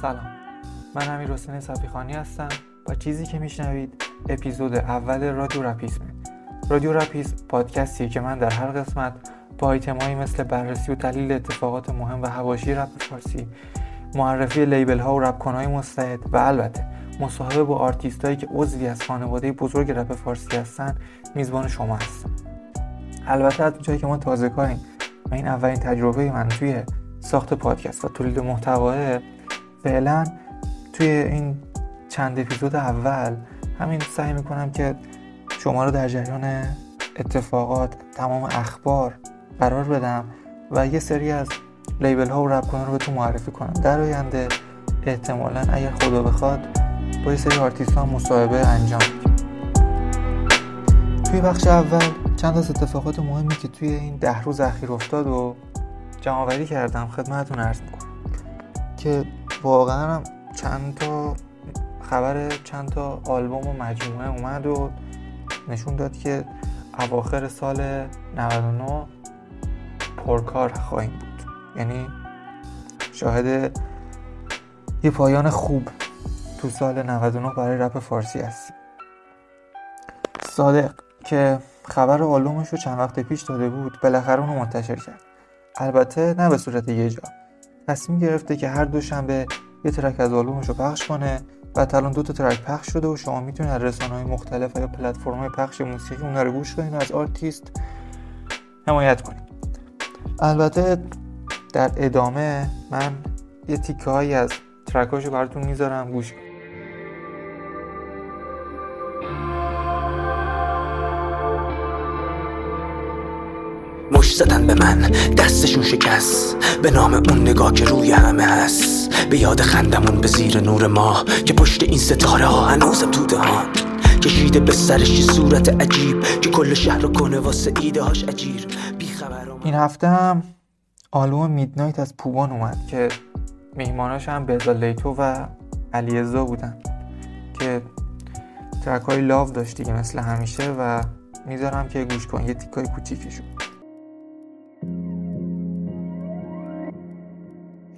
سلام. من امیر حسین صفیخانی هستم. و چیزی که میشنوید اپیزود اول رادیو رپیسمه رادیو رپیسم پادکستیه که من در هر قسمت با آیتمایی مثل بررسی و تحلیل اتفاقات مهم و حواشی رپ فارسی معرفی label ها و رپرهای مستعد و البته مصاحبه با آرتیست هایی که عضوی از خانواده بزرگ رپ فارسی هستن میزبان شما هستم. البته از جایی که ما تازه کاریم و این اولین تجربه من توی ساخت پادکست و تولید محتوائه فعلا توی این چند اپیزود اول همین سعی می‌کنم که شما رو در جریان اتفاقات تمام اخبار قرار بدم و یه سری از label ها و رپ رو بهتون معرفی کنم. در آینده احتمالا اگر خدا بخواد با یه سری آرتیست ها مصاحبه انجام توی بخش اول چند از اتفاقات مهمی که توی این ده روز اخیر افتاد و جمعآوری کردم خدمتتون عرض می‌کنم که واقعا هم چند تا خبر چند تا آلبوم و مجموعه اومد و نشون داد که اواخر سال 99 پرکار خواهیم بود. یعنی شاهد یه پایان خوب تو سال 99 برای رپ فارسی هستیم صادق که خبر آلبومش رو چند وقت پیش داده بود بالاخره اونو منتشر کرد. البته نه به صورت یه جا. تصمیم گرفته که هر دوشنبه یه track از آلبومش رو پخش کنه و الان دو تا track پخش شده و شما می‌تونید از رسانه های مختلف یا پلتفرم پخش موسیقی اون رو گوش کنید و از آرتیست حمایت کنید البته در ادامه من یه تیکه هایی از ترکاشو براتون می‌ذارم گوش کنید زدن به من. دستشون شکست. به نام اون نگاه که روی همه هست. به یاد خندمون به زیر نور ماه که پشت این ستاره ها هنوزم تو دهان کشیده به سرش صورت عجیب که کل شهر رو کنه واسه ایده هاش عجیر این هفته هم آلبوم میدنایت از پوبان اومد که میهماناش هم بهزا لیتو و علیزا بودن که ترک های لاو داشت دیگه مثل همیشه و می‌ذارم که گوش کن. یه تیکای کوچیکشون.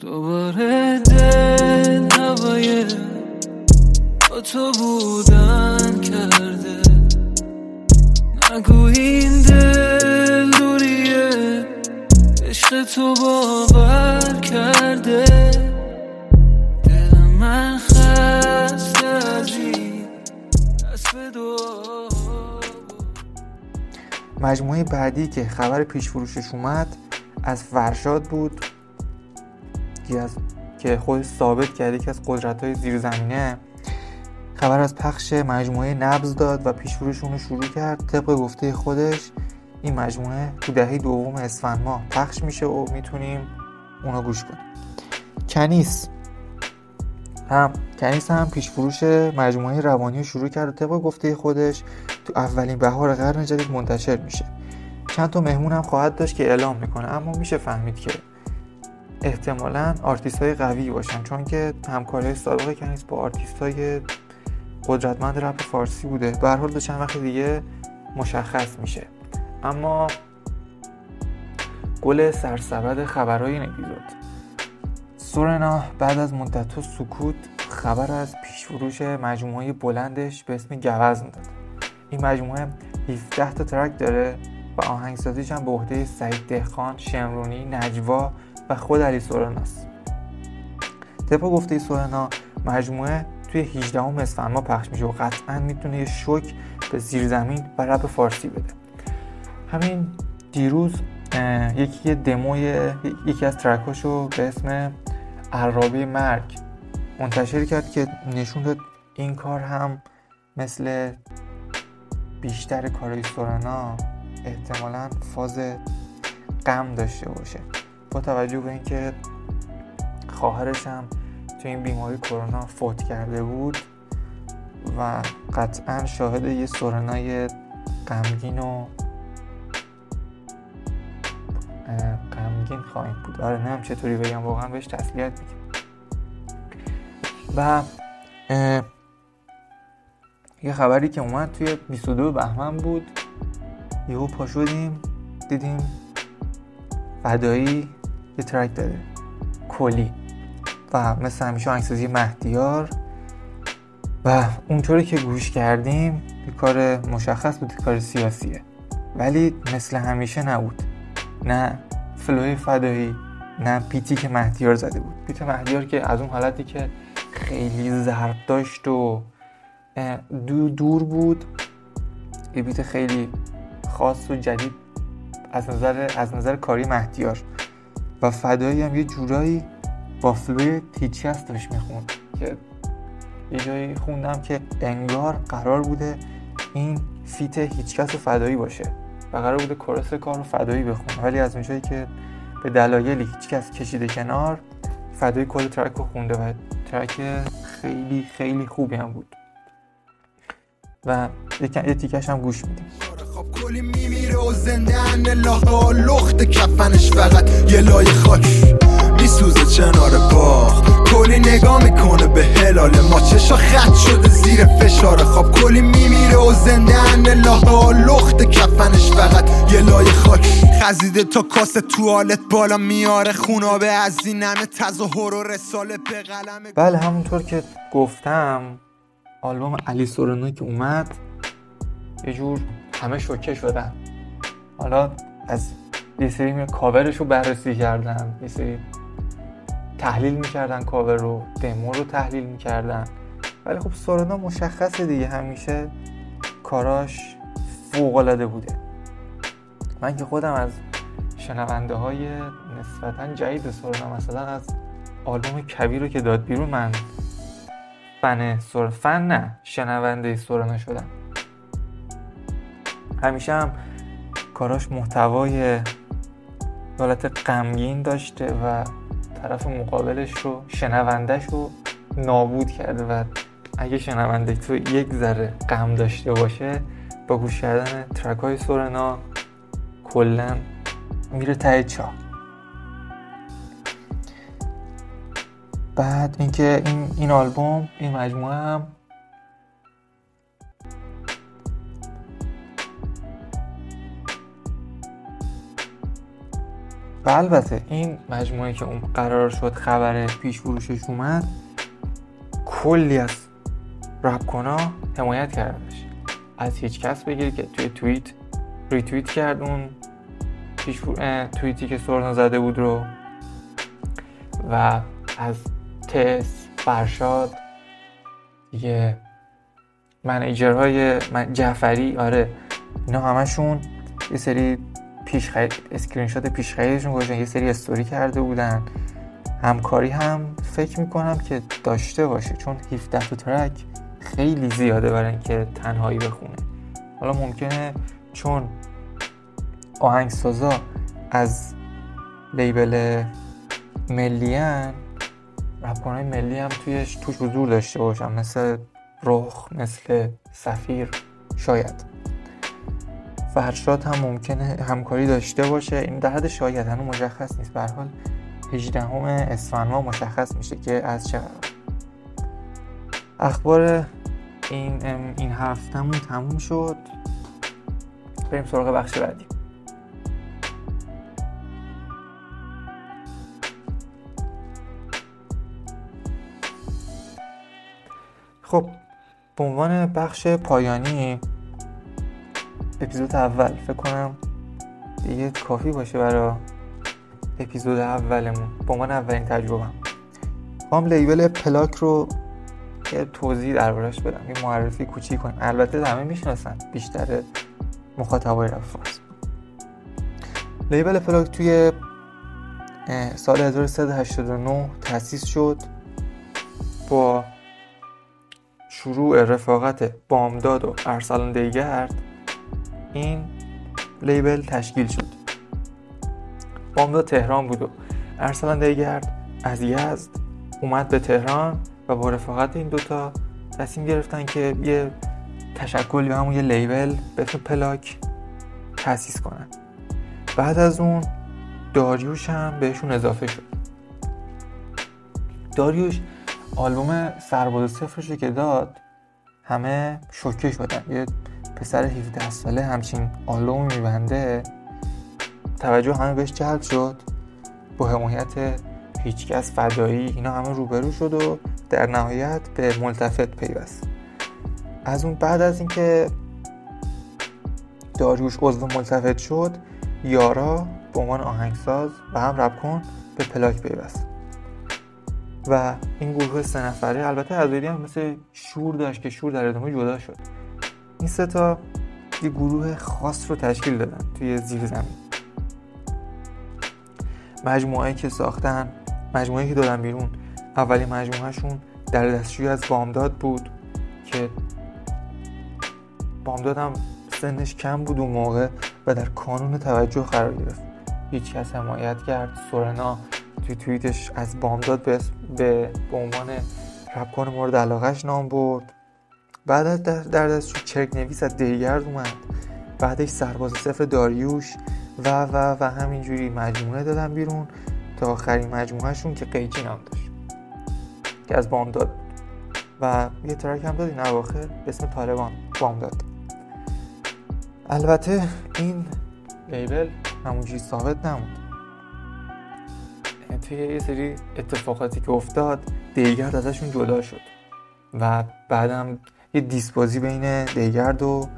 دوباره دل هوای با تو بودن کرده. نگو این دل دوریه عشق تو باور کرده. دل من خسته از مجموعه بعدی که خبر پیش فروشش اومد از فرشاد بود. از که خود ثابت کرده که از قدرت های زیرزمینه. خبر از پخش مجموعه نبض داد و پیشفروش رو شروع کرد. طبق گفته خودش این مجموعه تو دهه دوم اسفند ماه پخش میشه و می‌تونیم اونو گوش کنیم. کنیس. هم کنیس هم پیش فروش مجموعه روانی رو شروع کرد و طبق گفته خودش تو اولین بهار قرن جدید منتشر میشه. چند تا مهمون هم خواهد داشت که اعلام می‌کنه اما میشه فهمید که احتمالا آرتیست های قوی باشن چون که همکاری سابق کنیس با آرتیست های قدرتمند رپ فارسی بوده. به حال به چند وقت دیگه مشخص میشه. اما گل سرسبد خبرهای این اپیزود. سورنا بعد از مدت و سکوت خبر از پیشفروش مجموعه بلندش به اسم گوزن داد. این مجموعه 17 تا ترک داره. و آهنگسازیش هم به عهده سعید دهخان، شمرونی، نجوا و خود علی سورناست طبق گفته سورنا مجموعه توی 18 اسفند ما پخش میشه و قطعا می‌تونه یه شوک به زیرزمین و رپ فارسی بده. همین دیروز یکی یه دموی یکی از ترکاشو به اسم عرابه مرگ منتشر کرد که نشون داد این کار هم مثل بیشتر کارهای سورنا احتمالا فاز غم داشته باشه. با توجه به اینکه خواهرش هم تو این بیماری کرونا فوت کرده بود و قطعا شاهد یه سورنای غمگین و غمگین خواهیم بود. آره نمیم چطوری بگم واقعا بهش تسلیت میگم و یه خبری که اومد توی 22 بهمن بود. یهو پا شدیم دیدیم فدایی یه ترک داره. کلی. و مثل همیشه آهنگسازی مهدیار. و اونطوری که گوش کردیم یه کار مشخص بود کار سیاسیه. ولی مثل همیشه نبود. نه فلوی فدایی نه پیتی که مهدیار زده بود. پیت مهدیار که از اون حالتی که خیلی ضرب داشت و دور بود یه beat خیلی خاص و جدید از نظر از نظر کاری مهدیار. و فدایی هم یه جورایی با flow ی تیچیس داشت می‌خوند که یه جایی خوندم که انگار قرار بوده این feat هیچکس فدایی باشه و قرار بوده chorus کار رو فدایی بخونه. ولی از اونجایی که به دلایلی هیچکس کشیده کنار فدایی کل track رو خونده و ترک خیلی خیلی خوبی هم بود. و یه تیکش هم گوش میدیم. کلی میمیره و زنده الله لخت کفنش فقط یه لای خاک میسوزه چنار باغ. کلی نگاه می‌کنه به هلال ما. چشا خط شده زیر فشار خواب. کلی میمیره و زنده الله لخت کفنش فقط یه لای خاک. خزیده تا کاس توالت بالا میاره. خونابه از این همه تظاهر و رساله به قلم بله همونطور که گفتم آلبوم علی سورنا که اومد یه جور همه شوکه شدن. حالا از یه سری کاورش رو بررسی کردن یه سری تحلیل می‌کردن کاور رو دمو رو تحلیل می‌کردن. ولی خب سورنا مشخصه دیگه همیشه کاراش فوق العاده بوده. من که خودم از شنونده های نسبتا جدید سورنا مثلا از آلبوم کبیر رو که داد بیرون من فن سور فن نه شنونده سورنا شدم. همیشه هم کاراش محتوای حالت غمگین داشته و طرف مقابلش رو شنوندهش رو نابود کرده و اگه شنونده تو یک ذره غم داشته باشه با گوش کردن ترک های سورنا کلا میره ته چا. بعد اینکه این این آلبوم این مجموعه هم و البته. این مجموعه که اون قرار شد خبر پیش فروشش اومد کلی از رپ کنا حمایت کردنش. از هیچ کس بگیر که توی توییت ریتویت کرد اون پیش توییتی که سورنا زده بود رو. و از تس فرشاد یه منیجرهای من جعفری آره اینا همشون یه سری پیش خرید اسکرین شات پیش خریدشون گذاشتن. یه سری استوری کرده بودن. همکاری هم فکر می‌کنم که داشته باشه. چون 17 تا ترک خیلی زیاده برای اینکه تنهایی بخونه. حالا ممکنه چون آهنگسازا از لیبل ملیان رپرهای ملی هم تویش توش حضور داشته باشن. مثل رخ مثل سفیر شاید. فرشاد هم ممکنه همکاری داشته باشه. این در حد شاید هنوز مشخص نیست. به حال 18 اسفند مشخص میشه که از چه اخبار این این هفتهمون تموم شد. بریم سراغ بخش بعدی. خب به عنوان بخش پایانی اپیزود اول. فکر کنم دیگه کافی باشه برای اپیزود اولمون. با من اولین تجربه. هم لیبل پلاک رو یه توضیح دربارش بدم. یه معرفی کوچیک کنم. البته همه می‌شناسن. بیشتر مخاطبای رفت لیبل پلاک توی سال 1389 تأسیس شد با شروع رفاقت بامداد و ارسلان دیگرد. این لیبل تشکیل شد. بامداد تهران بود و ارسلان دیگرد از یزد اومد به تهران و با رفاقت این دوتا تصمیم گرفتن که یه تشکل یا همون یه لیبل به پلاک تأسیس کنن. بعد از اون داریوش هم بهشون اضافه شد. داریوش آلبوم سرباز صفرش که داد همه شوکه شدن. یه پسر 17 ساله همچین آلبوم میبنده توجه همه بهش جلب شد. با حمایت هیچکس فدایی اینا همه روبرو شد و در نهایت به ملتفت پیوست. از اون بعد از اینکه داریوش عضو ملتفت شد یارا به عنوان آهنگساز و هم رب کن به پلاک پیوست. و این گروه سه نفره البته از هم مثل شور داشت که شور در ادامه جدا شد. این سه تا یه گروه خاص رو تشکیل دادن توی زیر زمین. مجموعه که ساختن مجموعه که دادن بیرون. اولی مجموعهشون در دستشوی از بامداد بود که بامداد هم سنش کم بود اون موقع و در کانون توجه قرار گرفت. هیچ کس حمایت کرد. سورنا توی توییتش از بامداد به, به, عنوان ربکان مورد علاقهش نام برد. بعد از در دستشوی چرک نویس از دیگرد اومد. بعدش سرباز صفر داریوش و و و همینجوری مجموعه دادن بیرون تا آخرین مجموعهشون که قیچی نام داشت که از بامداد بود. و یه ترک هم دادین اواخر به اسم طالبان بامداد. البته این لیبل همونجوری ثابت نموند توی یه سری اتفاقاتی که افتاد دیگرد ازشون جدا شد. و بعدم یه دیسبازی بین دیگرد و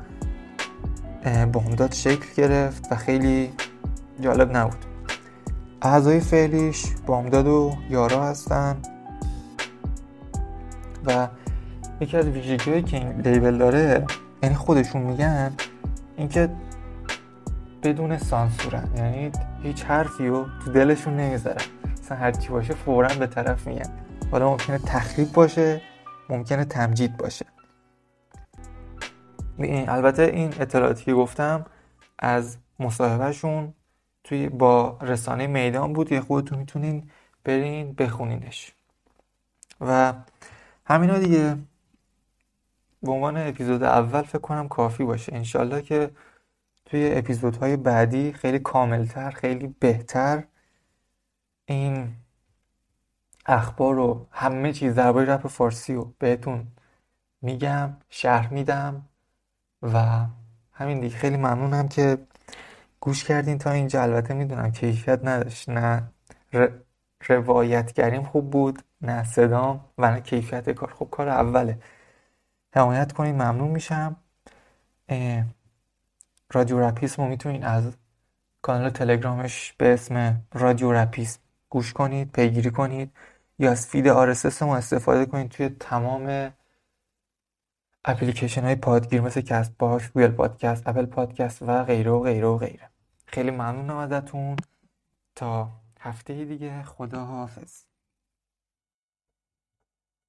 بامداد شکل گرفت و خیلی جالب نبود. اعضای فعلیش بامداد و یارا هستن و یکی از ویژگی که این لیبل داره یعنی خودشون میگن اینکه بدون سانسورن یعنی هیچ حرفی رو تو دلشون نمی‌ذارن. مثلا هر چی باشه فورا به طرف میگن. حالا ممکنه تخریب باشه ممکنه تمجید باشه. این البته این اطلاعاتی که گفتم از مصاحبهشون توی با رسانه میدان بود یه خودتون می‌تونین برین بخونینش. و همینا دیگه به عنوان اپیزود اول فکر کنم کافی باشه. انشالله که توی اپیزودهای بعدی خیلی کاملتر خیلی بهتر این اخبار رو همه چیز درباره رپ فارسی رو بهتون میگم شهر میدم. و همین دیگه. خیلی ممنونم که گوش کردین تا اینجا. البته می‌دونم کیفیت نداشت. نه روایتگریم خوب بود نه صدام و نه کیفیت کار. خب کار اوله. حمایت کنین ممنون میشم. رادیو رپیسم رو می‌تونین از کانال تلگرامش به اسم رادیو رپیسم گوش کنید پیگیری کنید. یا از feed RSS ما استفاده کنید توی تمام اپلیکیشن های پادگیر مثل CastBox، Google Podcast، Apple Podcast و غیره و غیره و غیره. خیلی ممنونم ازتون. تا هفته دیگه خدا حافظ